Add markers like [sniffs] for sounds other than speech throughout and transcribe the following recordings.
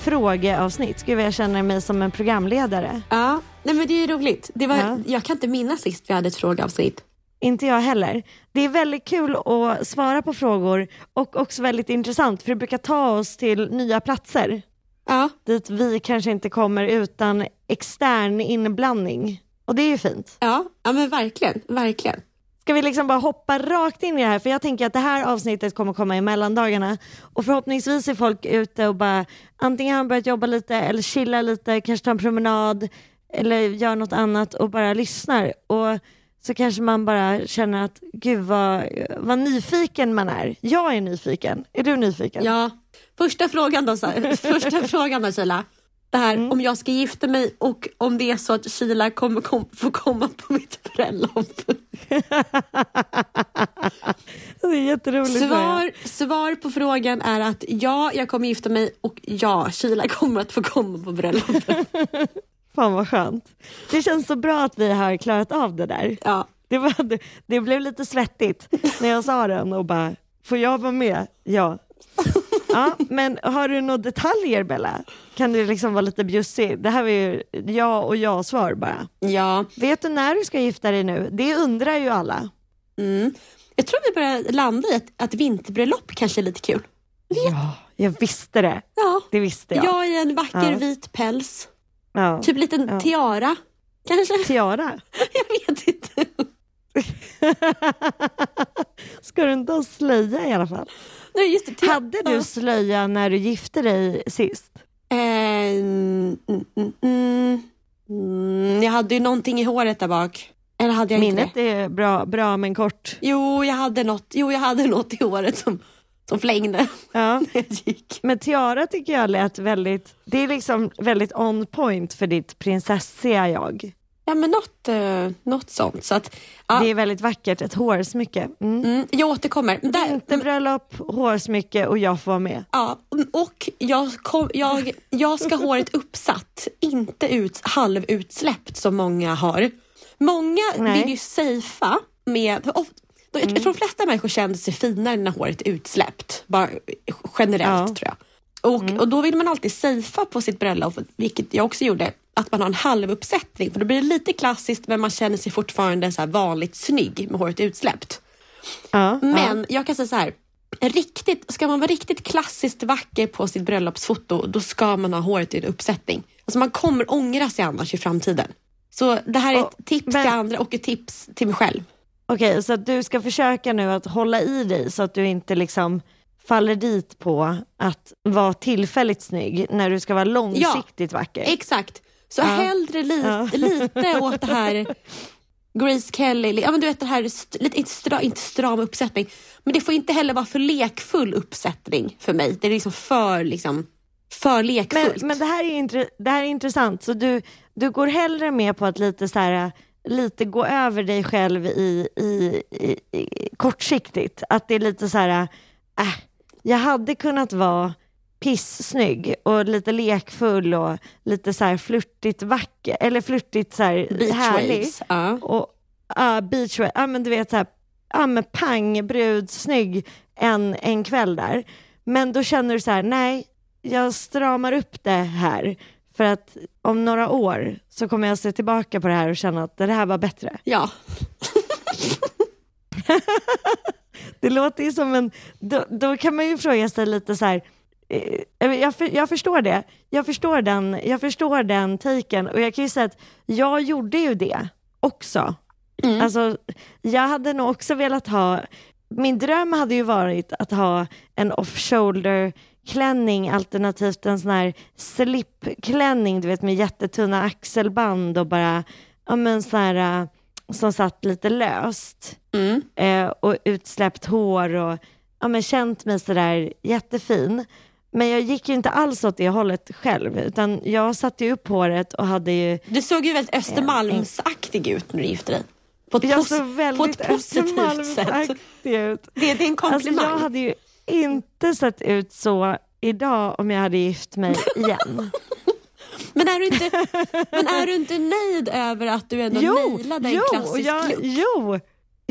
frågeavsnitt. Gud vad jag känner mig som en programledare. Ja, nej men det är ju roligt. Det var, Ja. Jag kan inte minnas sist vi hade ett frågeavsnitt. Inte jag heller. Det är väldigt kul att svara på frågor och också väldigt intressant för det brukar ta oss till nya platser Ja, dit vi kanske inte kommer utan extern inblandning. Och det är ju fint. ja, ja men verkligen, verkligen. Ska vi liksom bara hoppa rakt in i det här? För jag tänker att det här avsnittet kommer komma i mellandagarna. Och förhoppningsvis är folk ute och bara antingen har börjat jobba lite eller chilla lite, kanske ta en promenad eller gör något annat och bara lyssnar. Och så kanske man bara känner att gud vad, vad nyfiken man är. Jag är nyfiken. Är du nyfiken? Ja, första frågan då, [laughs] första frågan då Kila. Det här Mm. om jag ska gifta mig och om det är så att Kila kommer kom, få komma på mitt bröllop. [laughs] Det är jätteroligt. Svar, svar på frågan är att ja, jag kommer gifta mig och ja, Kila kommer att få komma på bröllopet. [laughs] Fan vad skönt. Det känns så bra att vi har klarat av det där. Ja, Det, var, det blev lite svettigt när jag sa den och bara, får jag vara med? Ja. Ja. Men har du några detaljer Bella? Kan du liksom vara lite bjussig? Det här var ju ja och ja-svar bara. ja. Vet du när du ska gifta dig nu? Det undrar ju alla. Mm. Jag tror vi börjar landa i att, att vinterbröllop kanske är lite kul. Ja, jag visste det. Ja, Det visste jag. jag i en vacker Ja. vit päls. Ja. Typ liten Ja. tiara, kanske? Tiara? [laughs] Jag vet inte. [laughs] Ska du inte ha slöja i alla fall? Nej, just det. Hade du slöja när du gifte dig sist? Eh, mm, mm, mm, jag hade ju någonting i håret där bak. Eller hade jag inte Minnet det? är bra, bra men kort. Jo, jag hade något, jo, jag hade något i håret som, som flängde [laughs] Ja. när jag gick. Men tiara tycker jag lät väldigt, det är liksom väldigt on point för ditt prinsessiga jag. Ja, men något, eh, något sånt. Så att, ja, Det är väldigt vackert, ett hårsmycke. Mm. mm, jag återkommer. Där, Vinterbröllop, hårsmycke och jag får vara med. Ja, och jag, kom, jag, jag ska ha håret uppsatt, inte ut, halvutsläppt som många har. Många Nej. vill ju safea med... för of- Jag tror de flesta människor känner sig finare när håret är utsläppt, bara generellt Ja. tror jag. Och, och då vill man alltid safea på sitt bröllop, vilket jag också gjorde, att man har en halvuppsättning. För då blir det lite klassiskt men man känner sig fortfarande så vanligt snygg med håret utsläppt. Ja, Men jag kan säga så här. Riktigt, ska man vara riktigt klassiskt vacker på sitt bröllopsfoto, då ska man ha håret i en uppsättning. Alltså man kommer ångra sig annars i framtiden. Så det här är ett Och- tips men- till andra och ett tips till mig själv. Okej, så att du ska försöka nu att hålla i dig så att du inte liksom faller dit på att vara tillfälligt snygg när du ska vara långsiktigt vacker. Exakt. Så Ja. hellre li Ja. [laughs] lite åt det här Grace Kelly, ja men du vet det här, lite, inte, stra, inte stram uppsättning. Men det får inte heller vara för lekfull uppsättning för mig. Det är liksom för, liksom, för Men, lekfullt. men det, här är det här är intressant, så du, du går hellre med på att lite, så här, lite gå över dig själv i, i, i, i kortsiktigt. Att det är lite så här, äh, jag hade kunnat vara pissnygg och lite lekfull och lite så här flörtigt vacker, eller flörtigt så här Beach härlig. waves. Ja. Och, uh, beach wave, ja men du vet så här, ja men pang, brud, snygg en, en kväll där. Men då känner du så här, nej, jag stramar upp det här. För att om några år så kommer jag se tillbaka på det här och känna att det här var bättre. ja. [laughs] Det låter ju som en, då, då kan man ju fråga sig lite så här, jag, för, jag förstår det, jag förstår den, jag förstår den taken och jag kan ju säga att jag gjorde ju det också. Alltså, jag hade nog också velat ha, min dröm hade ju varit att ha en off-shoulder klänning alternativt en sån här slipklänning, du vet med jättetunna axelband och bara, ja men sån här, eh, som satt lite löst. Eh, och utsläppt hår och ja, men känt mig sådär jättefin. Men jag gick ju inte alls åt det hållet själv, utan jag satte ju upp håret och hade ju Du såg ju väldigt Östermalmsaktig ut när du gifte dig. På ett, Jag såg på väldigt ett positivt sätt. Ut. Det, det är en Alltså komplimang. jag hade ju inte sett ut så idag om jag hade gift mig igen. [laughs] men, är du inte, men är du inte nöjd över att du ändå nailade en jo, klassisk jag, look? Jo,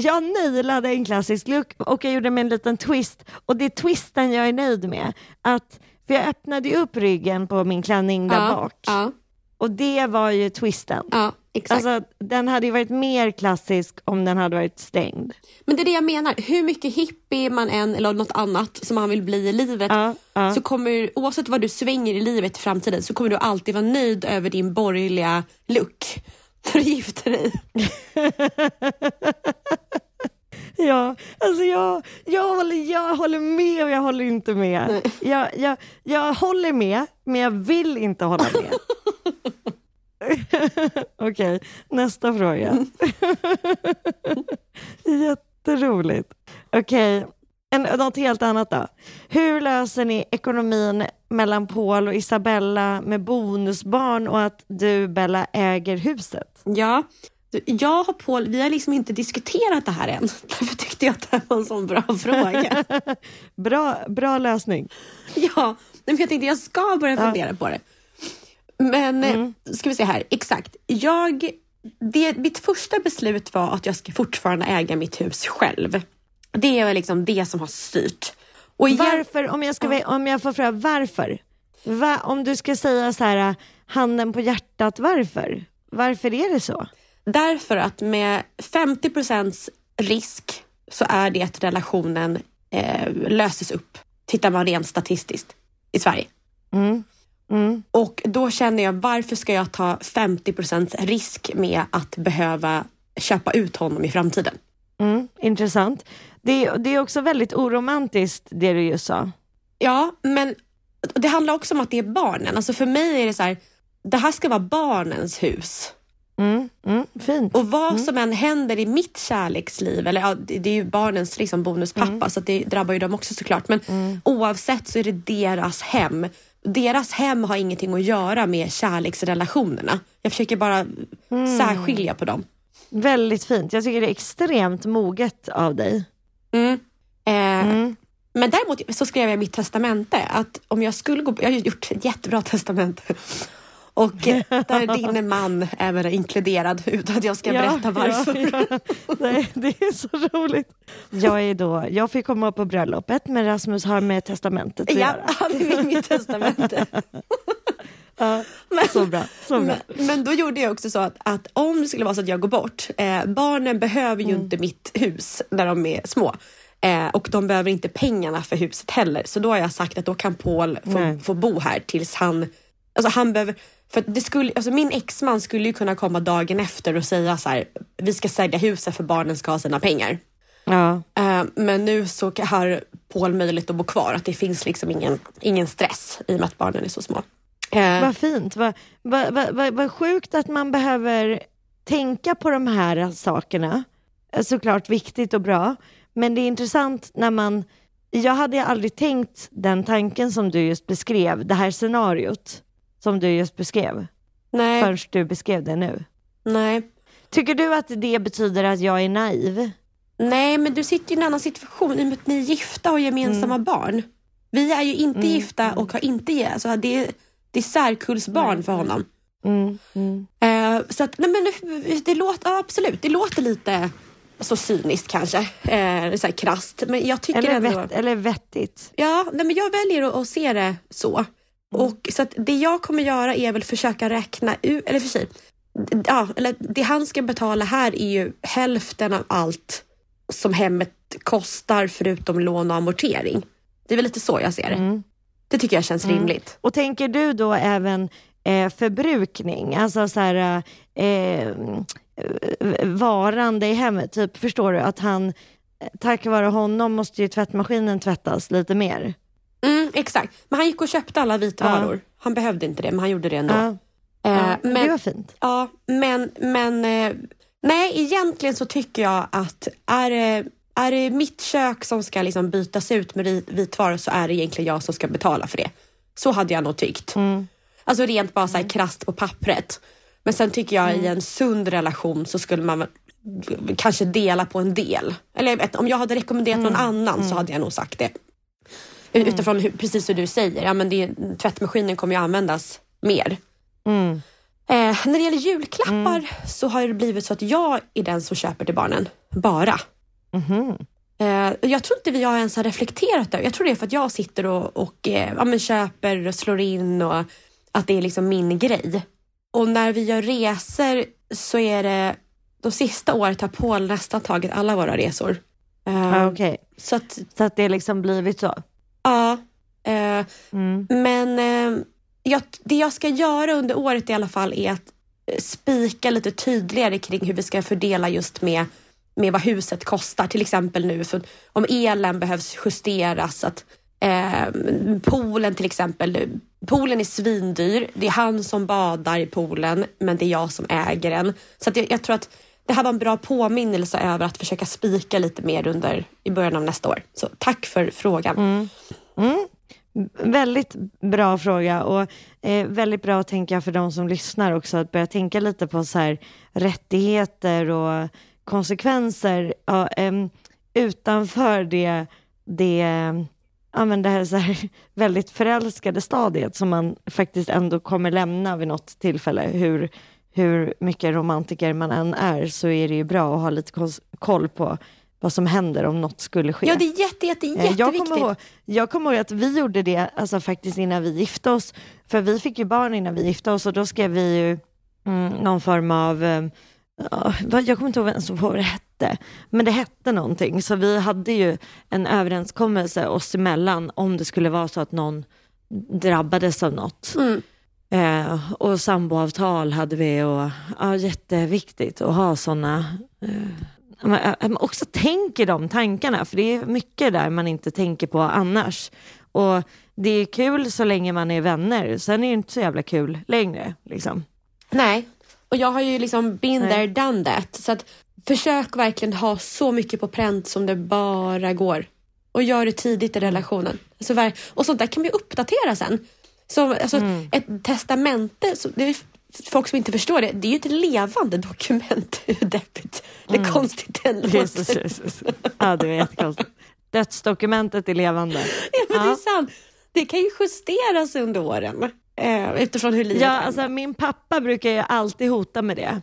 jag nailade en klassisk look och jag gjorde med en liten twist. Och det är twisten jag är nöjd med. Att, för jag öppnade ju upp ryggen på min klänning där ja, bak. Ja, Och det var ju twisten. ja, exakt. Alltså, den hade ju varit mer klassisk om den hade varit stängd. Men det är det jag menar. Hur mycket hippie man än eller något annat som man vill bli i livet Ja, ja. så kommer oavsett vad du svänger i livet i framtiden så kommer du alltid vara nöjd över din borgerliga look när du gifter dig. [laughs] Ja, alltså jag, jag, håller, jag håller med och jag håller inte med. Jag, jag, jag håller med, men jag vill inte hålla med. [laughs] [laughs] Okej, nästa fråga. Jätteroligt. Okej, en, något helt annat då. Hur löser ni ekonomin mellan Paul och Isabella med bonusbarn och att du, Bella, äger huset? Ja, jag och Paul, vi har liksom inte diskuterat det här än. [laughs] Därför tyckte jag att det här var en sån bra [laughs] fråga. Bra, bra lösning. Ja, men jag tänkte jag ska börja fundera på det. Men mm. ska vi se här, exakt. Jag, det, mitt första beslut var att jag ska fortfarande äga mitt hus själv. Det är väl liksom det som har styrt. Och igen, Varför, om jag, ska, om jag får fråga, varför? Va, om du ska säga så här, handen på hjärtat, varför? Varför är det så? Därför att med 50 procents risk så är det att relationen eh, löses upp. Tittar man rent statistiskt i Sverige. Mm. Mm. Och då känner jag, varför ska jag ta 50 procents risk med att behöva köpa ut honom i framtiden? Mm. Intressant. Det, det är också väldigt oromantiskt det du just sa. Ja, men det handlar också om att det är barnen. Alltså för mig är det så här, det här ska vara barnens hus. Mm. Mm. Fint. Och vad som än händer i mitt kärleksliv, eller ja, det, är ju barnens liksom bonuspappa så att det drabbar ju dem också såklart. Men oavsett så är det deras hem. Deras hem har ingenting att göra med kärleksrelationerna. Jag försöker bara särskilja på dem. Väldigt fint. Jag tycker det är extremt moget av dig. Mm. Eh, Men däremot så skrev jag mitt testamente att om jag skulle gå... Jag har gjort ett jättebra testamente. Och eh, där [laughs] din man även är inkluderad utan att jag ska berätta varför. Ja, ja. Nej, det är så roligt. Jag, är då, jag fick komma på bröllopet men Rasmus har med testamentet att Ja, göra. han är med i mitt testamente. [laughs] Ja, Men, så bra. Så bra. men, men då gjorde jag också så att, att om det skulle vara så att jag går bort, eh, barnen behöver ju inte mitt hus när de är små. Eh, och de behöver inte pengarna för huset heller. Så då har jag sagt att då kan Paul få, få bo här tills han... Alltså han behöver, för det skulle, alltså min exman skulle ju kunna komma dagen efter och säga så här, vi ska sälja huset för barnen ska ha sina pengar. Ja. Eh, men nu så har Paul möjlighet att bo kvar, att det finns liksom ingen, ingen stress i och med att barnen är så små. Eh, Vad fint. Vad, vad, vad, vad, vad sjukt att man behöver tänka på de här sakerna. Eh, Såklart viktigt och bra. Men det är intressant när man... Jag hade aldrig tänkt den tanken som du just beskrev, det här scenariot som du just beskrev, nej, förrän du beskrev det nu. nej. Tycker du att det betyder att jag är naiv? Nej, men du sitter i en annan situation i och med att ni är gifta och gemensamma barn. Vi är ju inte Mm, gifta och har inte alltså det, särkullsbarn för honom. Mm, mm. Eh, så att, nej men det- det låter, ja, absolut, det låter lite så cyniskt kanske, eh, så här krasst. Men jag tycker Eller, ändå... vett, eller vettigt. Ja, nej, men jag väljer att, att se det så. Och, så att det jag kommer göra är väl försöka räkna ut, eller för sig, ja, eller det han ska betala här är ju hälften av allt som hemmet kostar förutom lån och amortering. Det är väl lite så jag ser det. Mm. Det tycker jag känns rimligt. Och tänker du då även eh, förbrukning, alltså så här, eh, eh, varande i hemmet, typ förstår du att han, eh, tack vare honom måste ju tvättmaskinen tvättas lite mer. Mm, exakt. Men han gick och köpte alla vitvaror. Han behövde inte det, men han gjorde det ändå. Ja, Eh, ja, det men, var fint. Ja, men, men eh, nej, egentligen så tycker jag att är det, är det mitt kök som ska liksom bytas ut med vitvaror så är det egentligen jag som ska betala för det. Så hade jag nog tyckt. Alltså rent bara så här krasst på pappret. Men sen tycker jag i en sund relation så skulle man kanske dela på en del. Eller vet, om jag hade rekommenderat någon annan så hade jag nog sagt det. Utifrån hur, precis hur du säger, ja, men det, tvättmaskinen kommer ju användas mer. Mm. Eh, när det gäller julklappar så har det blivit så att jag är den som köper till barnen, bara. Mhm. Eh, jag tror inte vi har ens har reflekterat över Jag tror det är för att jag sitter och, och eh, ja, men köper och slår in och att det är liksom min grej. Och när vi gör resor så är det, de sista året har Paul nästan tagit alla våra resor. Eh, Ja, Okej, Så att, så att det liksom blivit så. ja. Eh, Mm. Men eh, jag, det jag ska göra under året i alla fall är att spika lite tydligare kring hur vi ska fördela just med, med vad huset kostar. Till exempel nu för om elen behövs justeras. Att, eh, poolen till exempel. Poolen är svindyr. Det är han som badar i poolen men det är jag som äger den. Så att jag, jag tror att det här var en bra påminnelse över att försöka spika lite mer under i början av nästa år. Så tack för frågan. Mm. Mm. Väldigt bra fråga och eh, väldigt bra att tänka för de som lyssnar också att börja tänka lite på så här, rättigheter och konsekvenser ja, em, utanför det, det, ja, men det här, så här [laughs] väldigt förälskade stadiet som man faktiskt ändå kommer lämna vid något tillfälle. Hur, hur mycket romantiker man än är så är det ju bra att ha lite koll på vad som händer om något skulle ske. Ja, det är jätte, jätte, Eh, jätteviktigt. Jag kommer, ihåg, jag kommer ihåg att vi gjorde det alltså faktiskt innan vi gifte oss. För vi fick ju barn innan vi gifte oss och då skrev vi ju mm, någon form av, eh, ja, jag kommer inte ihåg ens vad det hette, men det hette någonting. Så vi hade ju en överenskommelse oss emellan om det skulle vara så att någon drabbades av något. Mm. Eh, och samboavtal hade vi och ja, jätteviktigt att ha sådana men, äh, man också tänker de tankarna, för det är mycket där man inte tänker på annars. Och det är kul så länge man är vänner, sen är det inte så jävla kul längre. Liksom. Nej, och jag har ju liksom been Nej. there, done that. Så att försök verkligen ha så mycket på pränt som det bara går. Och gör det tidigt i relationen. Alltså, och sånt där kan vi uppdatera sen. Så, alltså, Mm. Ett testamente, så, det är folk som inte förstår det, det är ju ett levande dokument. [laughs] Hur deppigt, eller konstigt det låter. Mm. Jesus, Jesus. Ja, det var jättekonstigt. Dödsdokumentet är levande. Ja, men det är sant. Det kan ju justeras under åren. Eh, utifrån hur livet Ja, alltså, min pappa brukar ju alltid hota med det.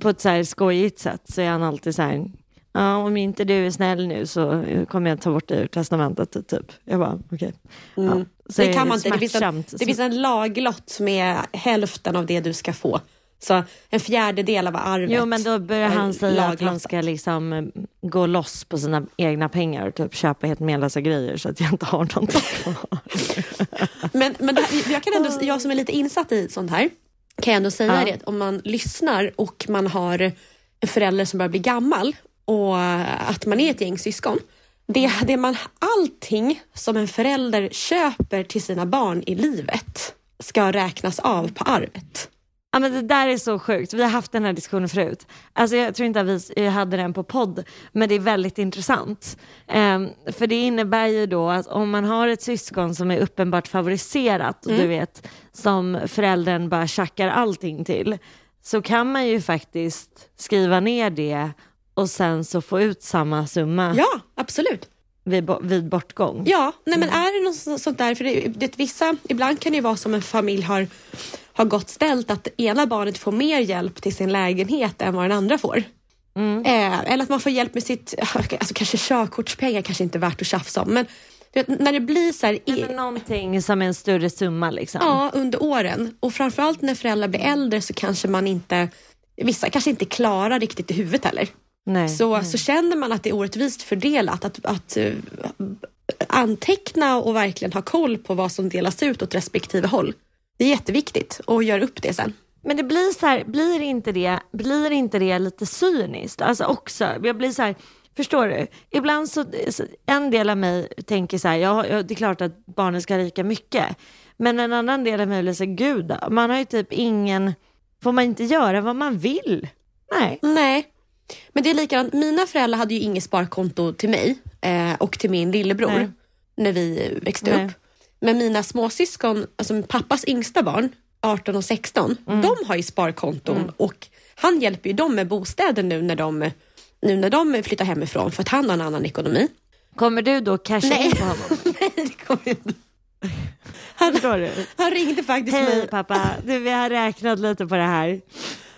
På ett så här skojigt sätt så är han alltid så här, ja, om inte du är snäll nu så kommer jag ta bort det ur testamentet. Typ. Jag bara, okej. Ja, så det kan man inte. Det finns, en, det finns en laglott som är hälften av det du ska få. Så en fjärdedel av arvet. Jo men då börjar han säga att han laglottat. ska liksom eh, gå loss på sina egna pengar och typ köpa helt menlösa grejer så att jag inte har någonting kvar. [laughs] Men, men det här, jag, kan ändå, jag som är lite insatt i sånt här kan ändå säga Ja. det att om man lyssnar och man har en förälder som börjar bli gammal och att man är ett gäng syskon. Det, det man, allting som en förälder köper till sina barn i livet ska räknas av på arvet. Ja, men det där är så sjukt. Vi har haft den här diskussionen förut. Alltså, jag tror inte att vi hade den på podd, men det är väldigt intressant. Ehm, för det innebär ju då att om man har ett syskon som är uppenbart favoriserat och du vet, som föräldern bara tjackar allting till, så kan man ju faktiskt skriva ner det och sen så få ut samma summa. Ja, absolut. vid, vid bortgång. Ja, nej men är det något så- sånt där, för det, det, vissa, ibland kan det ju vara som en familj har, har gott ställt att ena barnet får mer hjälp till sin lägenhet än vad den andra får. Eh, eller att man får hjälp med sitt, [laughs] alltså kanske körkortspengar kanske inte är värt att tjafsa om, men vet, när det blir så här, i, Men någonting som är en större summa liksom. ja, under åren och framförallt när föräldrar blir äldre så kanske man inte, vissa kanske inte klarar riktigt i huvudet heller. Nej. Så, så känner man att det är orättvist fördelat, att, att eh, anteckna och verkligen ha koll på vad som delas ut åt respektive håll. Det är jätteviktigt och gör upp det sen. Men det blir så här, blir inte det, blir inte det lite cyniskt? Alltså också, jag blir så här, förstår du? Ibland så, en del av mig tänker så här, ja, det är klart att barnen ska ha lika mycket. Men en annan del av mig blir så här, gud, man har ju typ ingen, får man inte göra vad man vill? Nej. Nej, men det är likadant. Mina föräldrar hade ju inget sparkonto till mig eh, och till min lillebror Nej. när vi växte Nej. upp. Men mina småsyskon, alltså pappas yngsta barn, 18 och 16, de har ju sparkonton och han hjälper ju dem med bostäder nu när de, nu när de flyttar hemifrån för att han har en annan ekonomi. Kommer du då casha Nej. in på honom? [laughs] Nej, det kommer inte. Han, han ringde faktiskt Hej mig. pappa, du, vi har räknat lite på det här.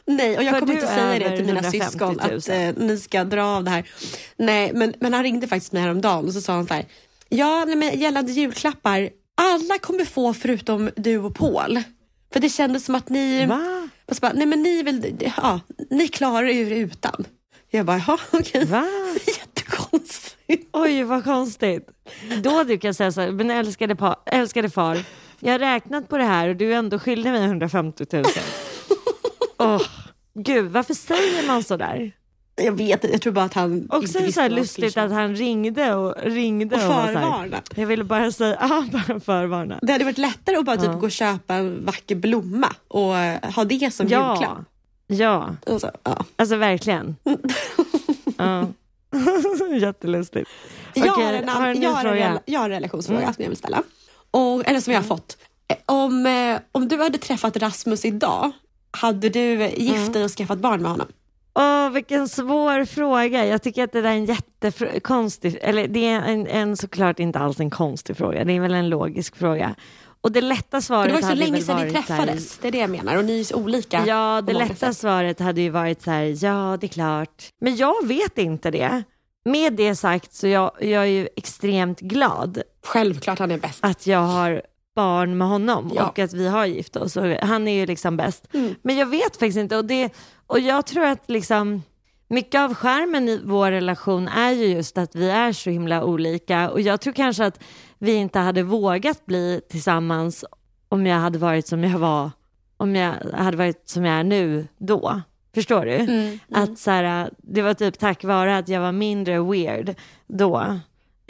Nej, och jag För kommer inte säga det till mina 150 000. syskon att eh, ni ska dra av det här. Nej, men, men han ringde faktiskt mig häromdagen och så sa han så här. Ja, nej, men gällande julklappar. Alla kommer få förutom du och Paul. För det kändes som att ni... Va? Och så bara, nej men ni vill, ja, ni klarar er utan. Jag bara, ja [laughs] okej. Va? [laughs] Jättekonstigt. Oj, vad konstigt. Då du kan säga så här, men älskade, pa, älskade far, jag har räknat på det här och du är ändå skyldig mig 150 000. [laughs] Åh, gud, varför säger man så där? Jag vet jag tror bara att han Också inte så visste här skulle lustigt att han ringde och ringde Och och, var så här, förvarna. Jag ville bara säga, [laughs] ja, bara förvarna. Det hade varit lättare att bara typ Ja. gå och köpa en vacker blomma och eh, ha det som Ja, julklapp. ja, Och så, ja. alltså verkligen. [laughs] ja. [laughs] Jättelustigt. Jag Okej, har en, har en jag en, jag har en relationsfråga Mm. som jag vill ställa. Och, eller som jag har fått. Eh, Om, eh, om du hade träffat Rasmus idag, hade du gift Mm. dig och skaffat barn med honom? Åh, vilken svår fråga. Jag tycker att det där är en jättekonstig, eller det är en, en såklart inte alls en konstig fråga, det är väl en logisk fråga. Och det lätta svaret det var ju så länge sedan ni så här- träffades. Det är det jag menar. Och ni är så olika. Ja, det lätta sätt. svaret hade ju varit så här, ja det är klart. Men jag vet inte det. Med det sagt så jag, jag är ju extremt glad Självklart han är bäst. att jag har barn med honom Ja. och att vi har gift oss. Han är ju liksom bäst. Mm. Men jag vet faktiskt inte. Och, det, och jag tror att liksom, mycket av skärmen i vår relation är ju just att vi är så himla olika. Och jag tror kanske att vi inte hade vågat bli tillsammans om jag hade varit som jag var, om jag hade varit som jag är nu då. Förstår du? Mm. Att så här, det var typ tack vare att jag var mindre weird då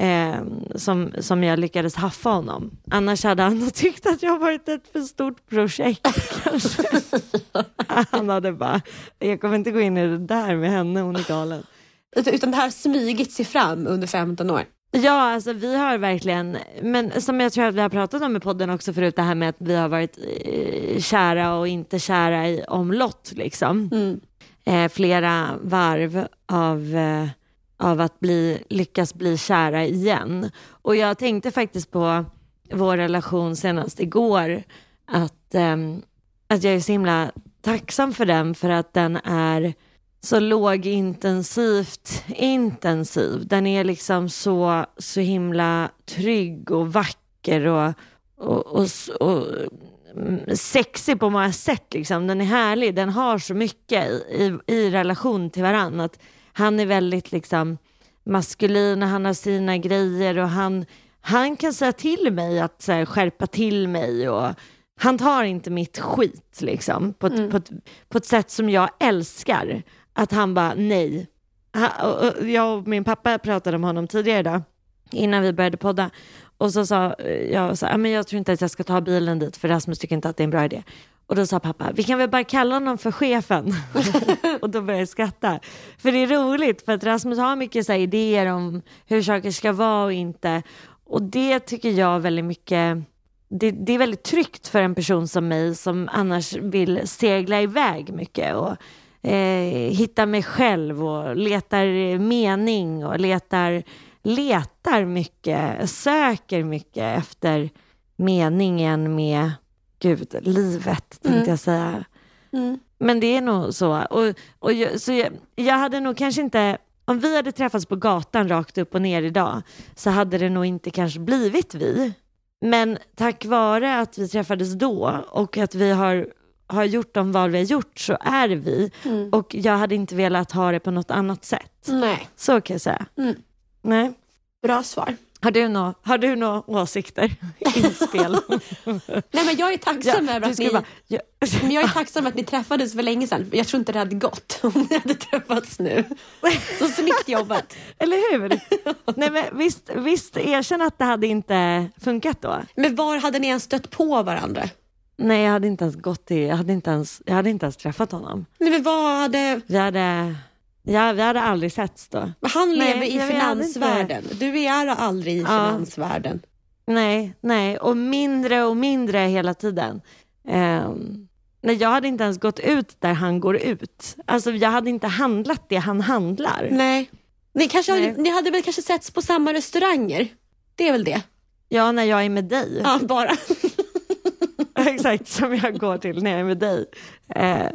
eh, som, som jag lyckades haffa honom. Annars hade han [laughs] tyckt att jag varit ett för stort projekt kanske. [laughs] han hade bara, jag kommer inte gå in i det där med henne, hon är galen. Utan utan det här har smygit sig fram under 15 år. Ja, alltså vi har verkligen, men som jag tror att vi har pratat om i podden också förut, det här med att vi har varit eh, kära och inte kära i omlott liksom. Mm. Eh, flera varv av, eh, av att bli, lyckas bli kära igen. Och jag tänkte faktiskt på vår relation senast igår, att, eh, att jag är så himla tacksam för den, för att den är så lågintensivt intensiv. Den är liksom så, så himla trygg och vacker och, och, och, och mm, sexig på många sätt. Liksom. Den är härlig, den har så mycket i, i, i relation till varandra. Att han är väldigt liksom, maskulin och han har sina grejer och han, han kan säga till mig att så här, skärpa till mig och han tar inte mitt skit liksom på ett, på ett, på ett sätt som jag älskar. Att han bara nej. Jag och min pappa pratade om honom tidigare idag innan vi började podda. Och så sa jag så här, "Ah, men jag tror inte att jag ska ta bilen dit för Rasmus tycker inte att det är en bra idé. Och då sa pappa, vi kan väl bara kalla honom för chefen. [laughs] och då började jag skratta. För det är roligt, för att Rasmus har mycket så här idéer om hur saker ska vara och inte. Och det tycker jag väldigt mycket, det, det är väldigt tryggt för en person som mig som annars vill segla iväg mycket. Och, eh, hitta mig själv och letar mening och letar letar mycket, söker mycket efter meningen med, gud, livet tänkte jag säga. Men det är nog så. Och, och jag, så jag, jag hade nog kanske inte, om vi hade träffats på gatan rakt upp och ner idag så hade det nog inte kanske blivit vi. Men tack vare att vi träffades då och att vi har, har gjort de val vi har gjort så är vi. Och jag hade inte velat ha det på något annat sätt. Nej, Så kan jag säga. Mm. Nej. bra svar. Har du några har du nå åsikter? [laughs] Inspel? Nej, men jag är tacksam över du att ni... bara, ja. [laughs] Men jag är tacksam att ni träffades för länge sedan. Jag tror inte det hade gått om ni hade träffats nu. Så snyggt jobbat. [laughs] Eller hur? Nej, men visst, visst, erkänn att det hade inte funkat då. Men var hade ni ens stött på varandra? Nej, jag hade inte ens gått till, jag hade inte ens, jag hade inte ens träffat honom. Nej, men vad hade... Vi hade, ja, vi hade aldrig setts då. Han Nej, lever i finansvärlden. Du är aldrig i finansvärlden. Nej, nej, och mindre och mindre hela tiden. Um, nej, jag hade inte ens gått ut där han går ut. Alltså jag hade inte handlat det han handlar. Nej. Ni, kanske Nej. Hade, ni hade väl kanske setts på samma restauranger? Det är väl det? Ja, när jag är med dig. Ja, bara. [laughs] Exakt, som jag går till när jag är med dig. Eh,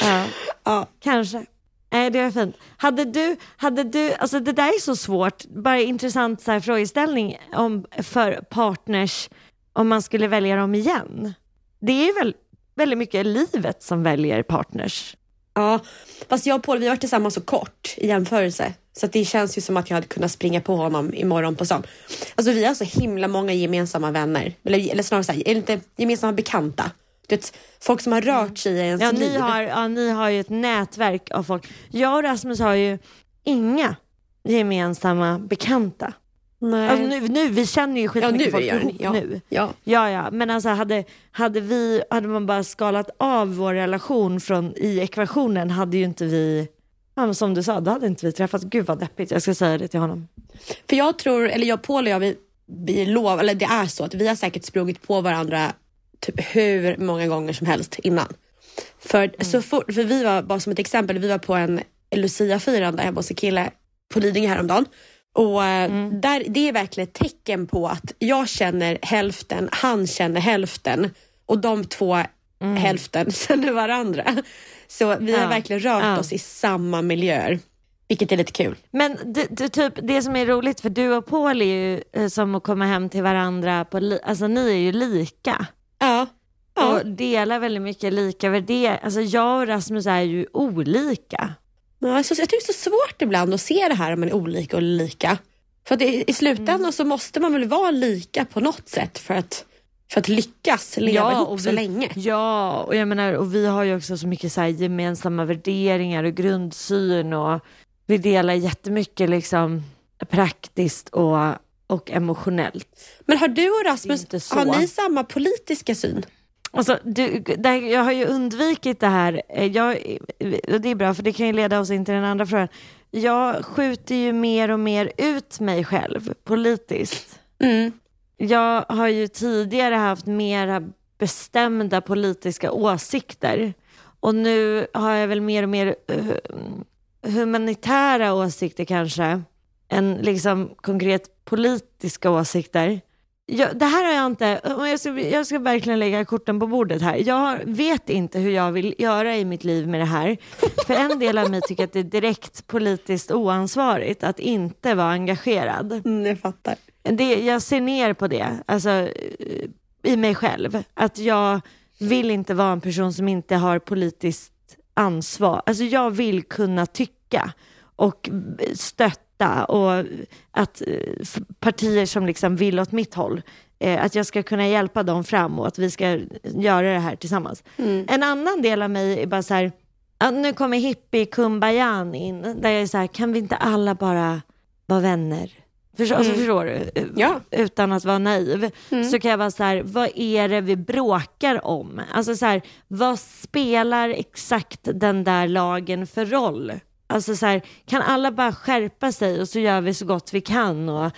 ja. Ja. Kanske. Nej, det var fint. Hade du, hade du, alltså det där är så svårt, bara intressant så här frågeställning om, för partners om man skulle välja dem igen. Det är väl väldigt mycket livet som väljer partners. Ja, fast jag och Paul vi har varit tillsammans så kort i jämförelse. Så att det känns ju som att jag hade kunnat springa på honom imorgon på stan. Alltså vi har så himla många gemensamma vänner. Eller, eller snarare så här, inte gemensamma bekanta. Du vet, folk som har rört sig i ens Ja, ni liv. har, ja, ni har ju ett nätverk av folk. Jag och Rasmus har ju inga gemensamma bekanta. Nej. Alltså nu, nu, vi känner ju ja, skitmycket nu folk ni. ihop Ja. nu. Ja. Ja, ja, men alltså hade, hade, vi, hade man bara skalat av vår relation från, i ekvationen hade ju inte vi, ja, som du sa, då hade inte vi träffats. Gud vad deppigt, jag ska säga det till honom. För jag tror, eller jag, Paul och jag, vi, vi lov, eller det är så att vi har säkert sprungit på varandra typ hur många gånger som helst innan. För, så fort, för vi var, bara som ett exempel, vi var på en Lucia-firande hemma hos en kille på Lidingö häromdagen. Och eh, där, det är verkligen ett tecken på att jag känner hälften, han känner hälften och de två hälften [laughs] känner varandra. Så vi har Ja. verkligen rört Ja. oss i samma miljöer, vilket är lite kul. Men det, det, typ, det som är roligt, för du och Paul är ju eh, som att komma hem till varandra, på li, alltså ni är ju lika. Ja. Ja. Och delar väldigt mycket lika värderingar. Alltså jag och Rasmus är ju olika. Ja, så, jag tycker det är så svårt ibland att se det här om man är olika och lika. För att i, slutändan Mm. så måste man väl vara lika på något sätt för att, för att lyckas leva ihop och så vi, länge. Ja, och jag menar, och vi har ju också så mycket så gemensamma värderingar och grundsyn och vi delar jättemycket liksom praktiskt och, och emotionellt. Men har du och Rasmus, har ni samma politiska syn? Alltså, du, där, jag har ju undvikit det här, eh, jag, det är bra för det kan ju leda oss in till den andra frågan. Jag skjuter ju mer och mer ut mig själv politiskt. Mm. Jag har ju tidigare haft mera bestämda politiska åsikter och nu har jag väl mer och mer eh, humanitära åsikter kanske än liksom konkret politiska åsikter. Jag, det här har jag inte, jag ska, jag ska verkligen lägga korten på bordet här. Jag vet inte hur jag vill göra i mitt liv med det här. För en del av mig tycker att det är direkt politiskt oansvarigt att inte vara engagerad. Mm, jag fattar. Det, jag ser ner på det, alltså i mig själv. Att jag vill inte vara en person som inte har politiskt ansvar. Alltså jag vill kunna tycka och stötta och att eh, partier som liksom vill åt mitt håll, eh, att jag ska kunna hjälpa dem fram och att vi ska göra det här tillsammans. En annan del av mig är bara så här, nu kommer hippie kumbayan in, där jag är så här, kan vi inte alla bara vara vänner? Förstår, alltså, förstår du? Ja. Utan att vara naiv. Så kan jag vara så här, vad är det vi bråkar om? Alltså så här, vad spelar exakt den där lagen för roll? Alltså så här, kan alla bara skärpa sig och så gör vi så gott vi kan och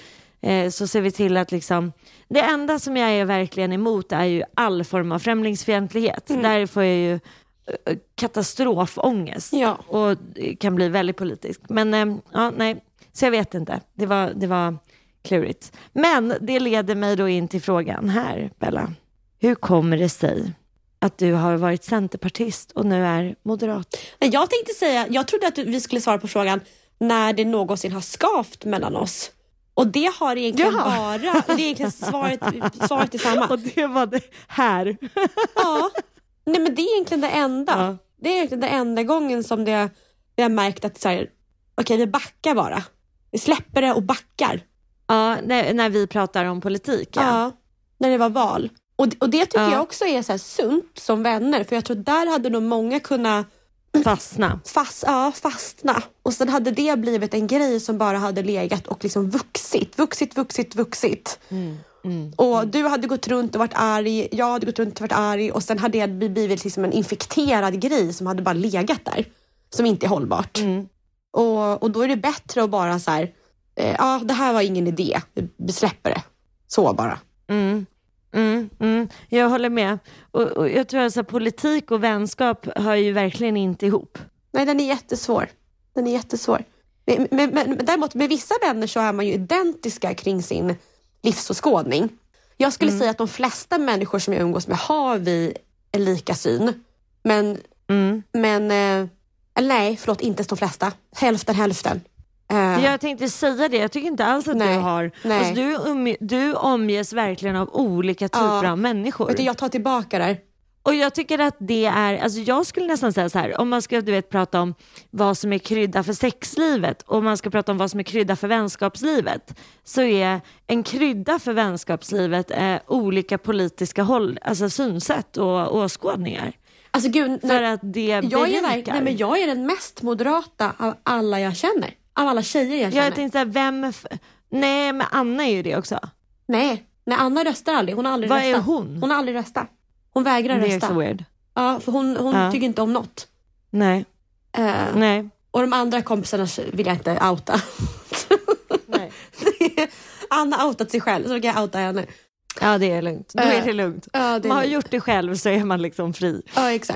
eh, så ser vi till att liksom det enda som jag är verkligen emot är ju all form av främlingsfientlighet. Där får jag ju eh, katastrofångest Ja. och kan bli väldigt politisk. Men eh, ja, nej. Så jag vet inte, det var, det var klurigt. Men det leder mig då in till frågan här, Bella. Hur kommer det sig att du har varit centerpartist och nu är moderat? Jag tänkte säga, jag trodde att vi skulle svara på frågan när det någonsin har skavt mellan oss. Och det har egentligen Jaha. bara, det är egentligen svaret, svaret är samma. [laughs] Och det var det här. [laughs] Ja, nej men det är egentligen det enda. Ja. Det är egentligen den enda gången som det, det har märkt att så här, okej vi backar bara. Vi släpper det och backar. Ja, när, när vi pratar om politik. Ja. Ja, när det var val. Och, och det tycker Ja. jag också är så här sunt som vänner, för jag tror där hade nog många kunnat Fastna. fast, ja, fastna. Och sen hade det blivit en grej som bara hade legat och liksom vuxit, vuxit, vuxit, vuxit. och du hade gått runt och varit arg, jag hade gått runt och varit arg och sen hade det blivit liksom en infekterad grej som hade bara legat där. Som inte är hållbart. Och, och då är det bättre att bara så här, eh, ja det här var ingen idé, vi släpper det. Så bara. Mm. Mm, mm. Jag håller med. Och, och jag tror att så här, politik och vänskap hör ju verkligen inte ihop. Nej, den är jättesvår. Den är jättesvår. Men, men, men däremot med vissa vänner så är man ju identiska kring sin livsåskådning. Jag skulle säga att de flesta människor som jag umgås med har vi en lika syn. Men, Mm. men eh, nej, förlåt, inte ens de flesta. Hälften, hälften. Eh, Jag tänkte säga det, jag tycker inte alls att Nej, du har... nej. Alltså, du, um, du omges verkligen av olika typer Ja. av människor. vet du, jag tar tillbaka där. Och jag tycker att det är, alltså jag skulle nästan säga så här, om man ska du vet, prata om vad som är krydda för sexlivet och man ska prata om vad som är krydda för vänskapslivet, så är en krydda för vänskapslivet eh, olika politiska håll, alltså synsätt och åskådningar. Alltså gud, För att det jag, är, berikar. nej, men jag är den mest moderata av alla jag känner. Av alla tjejer jag känner. Jag tänkte så här, vem... Nej, men Anna är ju det också. Nej, nej, Anna röstar aldrig. Hon har aldrig Vad är röstat. hon? Hon har aldrig röstat. Hon vägrar Det är rösta. också weird. Ja, för hon, hon Ja. tycker inte om något. Nej, Eh, nej. och de andra kompisarna vill jag inte outa. nej. [laughs] Anna har outat sig själv, så då kan jag outa henne. Ja, det är lugnt. Då Eh, är det lugnt. Ja, det Man har är, gjort det själv så är man liksom fri. ja exakt.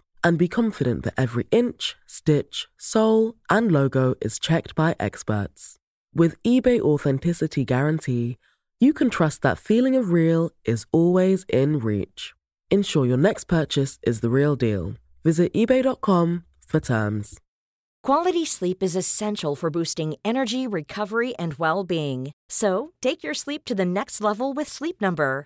and be confident that every inch, stitch, sole, and logo is checked by experts. With eBay Authenticity Guarantee, you can trust that feeling of real is always in reach. Ensure your next purchase is the real deal. Visit eBay.com for terms. Quality sleep is essential for boosting energy, recovery, and well being. So, take your sleep to the next level with Sleep Number.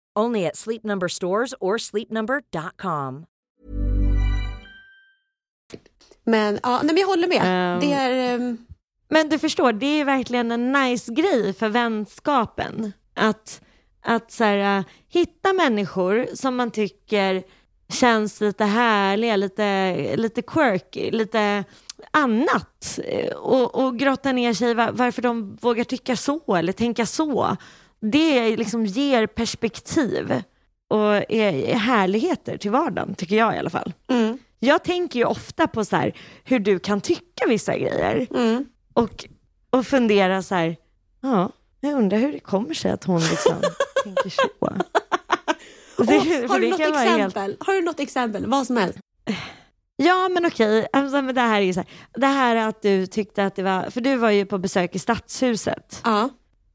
Only at Sleep Number stores or sleepnumber.com. Men, ja, nej, men jag håller med. Ehm. det är... ehm, Men du förstår, det är verkligen en nice grej för vänskapen. Att, att så här, äh, hitta människor som man tycker känns lite härliga, lite, lite quirky, lite annat. Eh, Och, och grotta ner sig i var, varför de vågar tycka så eller tänka så. Det liksom ger perspektiv och är, är härligheter till vardagen, tycker jag i alla fall. mm, Jag tänker ju ofta på så här, hur du kan tycka vissa grejer mm. och, och fundera så här, ja, jag undrar hur det kommer sig att hon liksom [laughs] tänker så. [laughs] Och det- för har, du något exempel? helt- har du något exempel? Vad som helst. Ja men okej, alltså, men det här är ju så här, det här att du tyckte att det var, för du var ju på besök i Stadshuset Ja.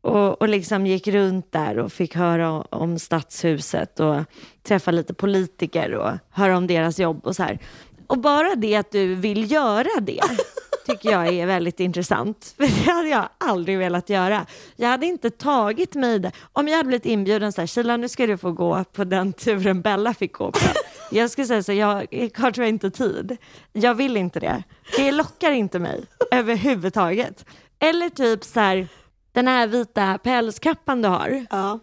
Och, och liksom gick runt där och fick höra om, om Stadshuset och träffa lite politiker och höra om deras jobb och så här. Och bara det att du vill göra det [laughs] tycker jag är väldigt intressant. [laughs] För det hade jag aldrig velat göra. Jag hade inte tagit mig det. Om jag hade blivit inbjuden så här, Kila nu ska du få gå på den turen Bella fick gå på. [laughs] Jag skulle säga så, jag har tror jag inte tid. Jag vill inte det. Det lockar inte mig överhuvudtaget. Eller typ så här, den här vita pälskappan du har. Ja.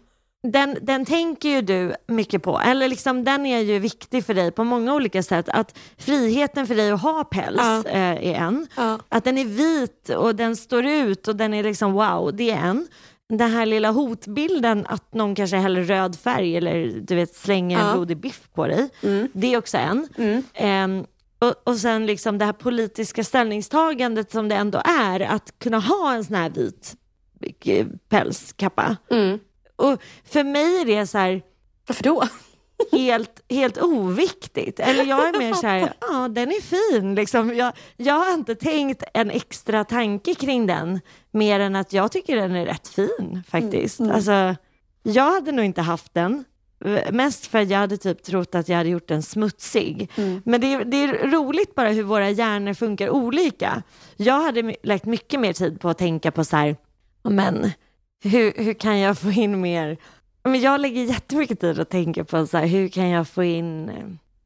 Den, den tänker ju du mycket på, eller liksom den är ju viktig för dig på många olika sätt. Att friheten för dig att ha päls Ja. eh, är en. Ja. Att den är vit och den står ut och den är liksom wow, det är en. Den här lilla hotbilden att någon kanske häller röd färg eller du vet slänger en Ja. blodig biff på dig. Det är också en. Ehm, och, och sen liksom det här politiska ställningstagandet som det ändå är att kunna ha en sån här vit pälskappa. Mm. Och för mig är det så här Varför då? [laughs] helt, helt oviktigt. Eller jag är mer så här, ja den är fin. Liksom. Jag, jag har inte tänkt en extra tanke kring den mer än att jag tycker den är rätt fin faktiskt. Alltså, jag hade nog inte haft den. eh, Mest för att jag hade typ trott att jag hade gjort den smutsig. Men det är, det är roligt bara hur våra hjärnor funkar olika. Jag hade lagt mycket mer tid på att tänka på så här, men hur, hur kan jag få in mer men jag lägger jättemycket tid att tänka på så här, hur kan jag få in eh,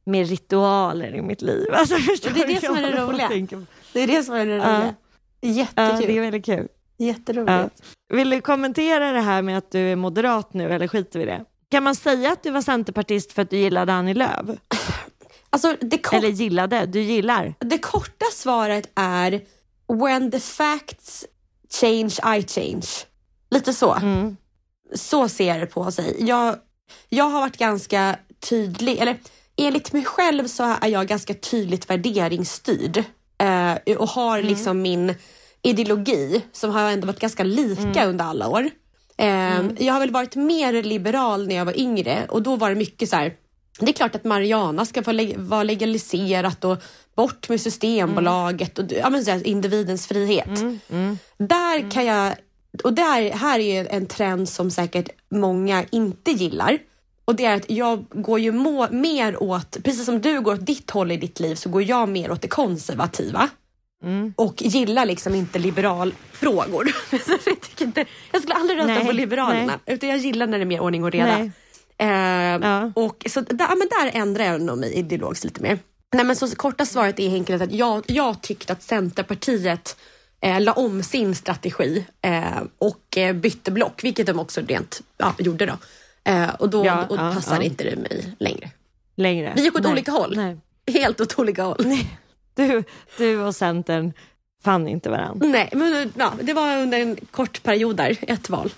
mer ritualer i mitt liv. [laughs] Alltså, Det är det som är det håller på att roliga. Det är det som är det Ja. roliga. Ja, Jättekul. det är väldigt kul. Jätteroligt. Ja. Vill du kommentera det här med att du är moderat nu eller skiter vi det? Kan man säga att du var centerpartist för att du gillade Annie Lööf? [sniffs] Alltså, det, Eller gillade, du gillar? det korta svaret är when the facts change, I change. Lite så. Mm. Så ser det på sig. Jag, jag har varit ganska tydlig, eller enligt mig själv så är jag ganska tydligt värderingsstyrd eh, och har liksom min ideologi som har ändå varit ganska lika under alla år. Eh, Jag har väl varit mer liberal när jag var yngre och då var det mycket så här det är klart att Mariana ska vara legaliserat och bort med Systembolaget och ja, men så här, individens frihet. Där kan jag, och där, här är en trend som säkert många inte gillar. Och det är att jag går ju må, mer åt, precis som du går åt ditt håll i ditt liv så går jag mer åt det konservativa. Och gillar liksom inte liberalfrågor. [laughs] Jag, jag skulle aldrig rösta Nej, på Liberalerna nej. utan jag gillar när det är mer ordning och reda. Eh, Ja. och så där, men där ändrar jag nog mig ideologiskt lite mer. Nej, men så korta svaret är enkelt att jag, jag tyckte att Centerpartiet eh, la om sin strategi eh, och eh, bytte block, vilket de också rent ja, gjorde då. Eh, och då Ja, och ja, passar ja. inte det mig längre. Längre? Vi gick åt Nej. olika håll. Nej. Helt åt olika håll. Du, du och Centern fann inte varandra. Nej, men ja, det var under en kort period där, ett val.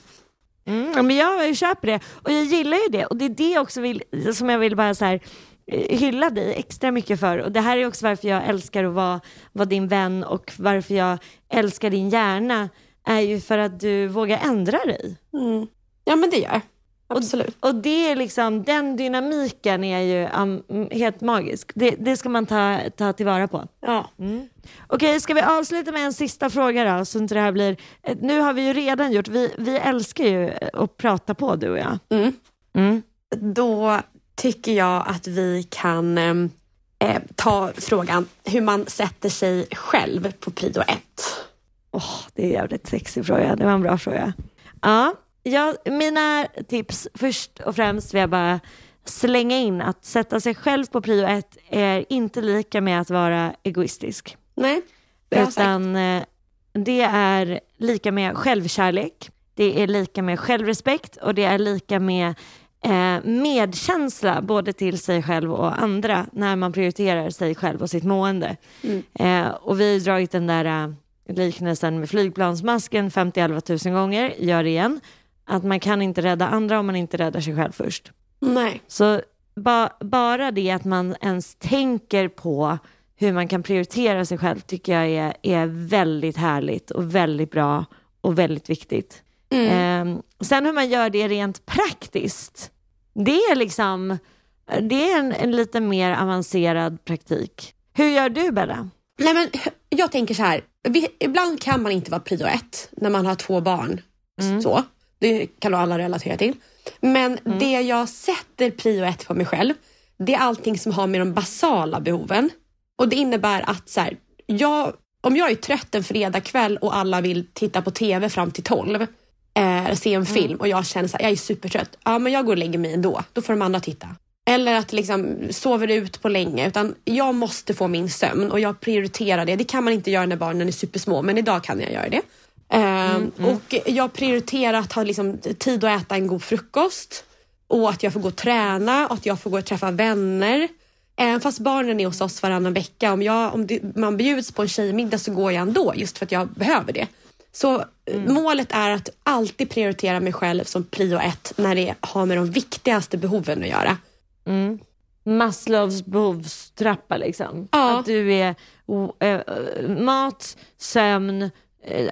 Mm, men jag köper det och jag gillar ju det och det är det också vill, som jag vill bara så här, hylla dig extra mycket för och det här är också varför jag älskar att vara, vara din vän och varför jag älskar din hjärna är ju för att du vågar ändra dig. Ja, men det gör. Absolut. Och det är liksom, den dynamiken är ju um, helt magisk. Det, det ska man ta, ta tillvara på. Ja. Okej, ska vi avsluta med en sista fråga då? Så inte det här blir... eh, Nu har vi ju redan gjort, vi, vi älskar ju att prata på du och jag. Mm. Mm. Då tycker jag att vi kan ehm, eh, ta frågan hur man sätter sig själv på prio ett. Åh, det är en jävligt sexig fråga. Det var en bra fråga. Ja, jag, mina tips först och främst vill jag bara slänga in att sätta sig själv på prio ett är inte lika med att vara egoistisk. Nej, sagt. Utan eh, det är lika med självkärlek, det är lika med självrespekt och det är lika med eh, medkänsla både till sig själv och andra när man prioriterar sig själv och sitt mående. Eh, och vi har dragit den där eh, liknelsen med flygplansmasken 50-11 000 gånger, gör det igen. Att man kan inte rädda andra om man inte räddar sig själv först. Nej. Så ba, bara det att man ens tänker på hur man kan prioritera sig själv tycker jag är, är väldigt härligt och väldigt bra och väldigt viktigt. Eh, sen hur man gör det rent praktiskt, det är liksom det är en, en lite mer avancerad praktik. Hur gör du Bella? Nej, men jag tänker så här. Vi, ibland kan man inte vara prio ett när man har två barn. Så, det kan nog alla relatera till. Men det jag sätter prio ett på mig själv, det är allting som har med de basala behoven. Och det innebär att så här, jag om jag är trött en fredagkväll och alla vill titta på TV fram till 12, eh, se en film och jag känner att jag är supertrött. Ja, men jag går och lägger mig ändå. Då får de andra titta. Eller att liksom sover ut på länge. Utan jag måste få min sömn och jag prioriterar det. Det kan man inte göra när barnen är supersmå, men idag kan jag göra det. Mm, mm. Och jag prioriterar att ha liksom tid att äta en god frukost och att jag får gå och träna och att jag får gå och träffa vänner. Även fast barnen är hos oss varannan vecka, om, jag, om det, man bjuds på en tjejmiddag så går jag ändå just för att jag behöver det. Så mm. målet är att alltid prioritera mig själv som prio ett när det har med de viktigaste behoven att göra. Mm. Maslows behovstrappa liksom. Ja. Att du är äh, mat, sömn,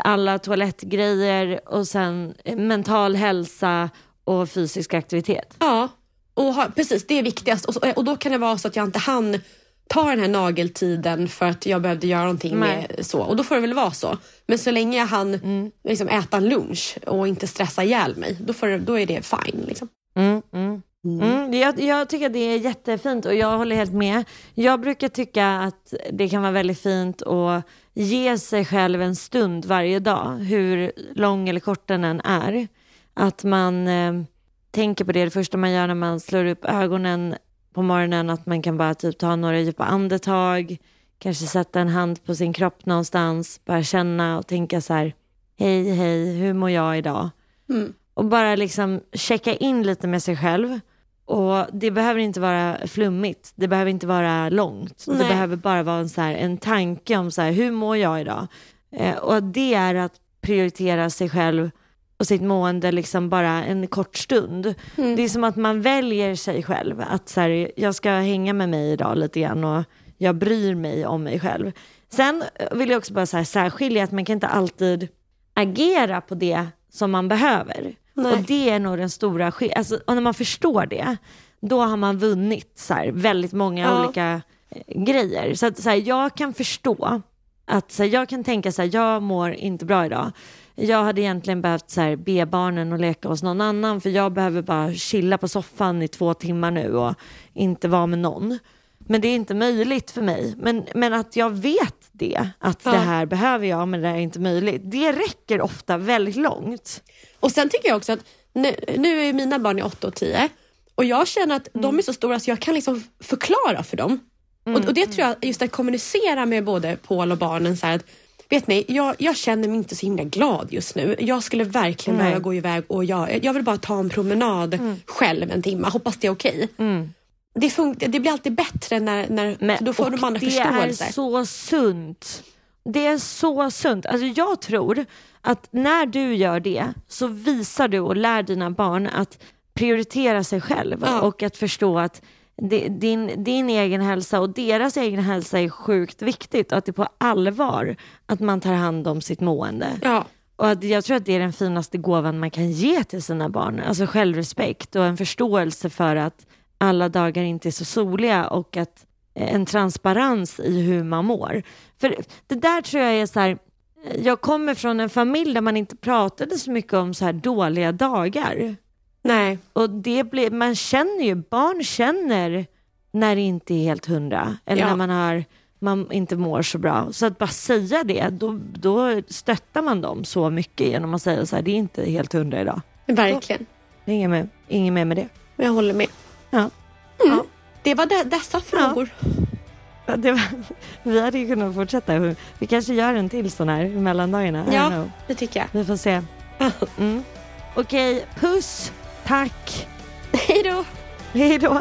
alla toalettgrejer och sen mental hälsa och fysisk aktivitet. Ja, och ha, precis det är viktigast. Och, och då kan det vara så att jag inte hann ta den här nageltiden för att jag behövde göra någonting Nej. med så. Och då får det väl vara så. Men så länge jag hann Mm. liksom, äta en lunch och inte stressa ihjäl mig, då, får det, då är det fine. Liksom. Mm, mm. Mm, jag, jag tycker att det är jättefint och jag håller helt med. Jag brukar tycka att det kan vara väldigt fint att ge sig själv en stund varje dag, hur lång eller kort den än är. Att man eh, tänker på det, det första man gör när man slår upp ögonen på morgonen, att man kan bara typ ta några djupa andetag, kanske sätta en hand på sin kropp någonstans, bara känna och tänka så här, hej hej, hur mår jag idag? Mm. Och bara liksom checka in lite med sig själv. Och det behöver inte vara flummigt, det behöver inte vara långt. Det Nej. behöver bara vara en, så här, en tanke om så här, hur mår jag idag? Eh, och det är att prioritera sig själv och sitt mående liksom bara en kort stund. Det är som att man väljer sig själv. Att så här, jag ska hänga med mig idag lite grann och jag bryr mig om mig själv. Sen vill jag också bara så här särskilja att man kan inte alltid agera på det som man behöver. Nej. Och det är nog den stora skillnaden. Alltså, och när man förstår det, då har man vunnit så här, väldigt många Ja. olika eh, grejer. Så att så här, jag kan förstå att så jag kan tänka så jag mår inte bra idag. Jag hade egentligen behövt så här, be barnen att leka hos någon annan för jag behöver bara chilla på soffan i två timmar nu och inte vara med någon. Men det är inte möjligt för mig. Men, men att jag vet det, att Ja. det här behöver jag men det här är inte möjligt. Det räcker ofta väldigt långt. Och sen tycker jag också att nu, nu är mina barn i 8 och 10 och jag känner att de är så stora så jag kan liksom förklara för dem. Och, och det tror jag, just att kommunicera med både Paul och barnen så här att Vet ni, jag, jag känner mig inte så himla glad just nu. Jag skulle verkligen Nej. behöva gå iväg och jag, jag vill bara ta en promenad själv en timme. Hoppas det är okej. Det, fun- det blir alltid bättre när, när Men, då får de andra det förståelse. är så sunt. Det är så sunt. Alltså jag tror att när du gör det så visar du och lär dina barn att prioritera sig själv Ja. och att förstå att det- din, din egen hälsa och deras egen hälsa är sjukt viktigt och att det är på allvar att man tar hand om sitt mående. Ja, Och att jag tror att det är den finaste gåvan man kan ge till sina barn. Alltså självrespekt och en förståelse för att alla dagar inte är så soliga och att eh, en transparens i hur man mår. För det där tror jag är så här, eh, jag kommer från en familj där man inte pratade så mycket om så här dåliga dagar. Nej. Och det blir, man känner ju, barn känner när det inte är helt hundra. Eller Ja. när man, har, man inte mår så bra. Så att bara säga det, då, då stöttar man dem så mycket genom att säga så här, det är inte helt hundra idag. Verkligen. Det är inget med, inget med med det. Jag håller med. Ja. Mm. Det var de, dessa frågor. Ja, Det var, [laughs] vi hade ju kunnat fortsätta. Vi kanske gör en till sån här i mellandagarna. Ja, det tycker jag. Vi får se. [laughs] Mm. Okej, puss, tack, Hej då! hej då.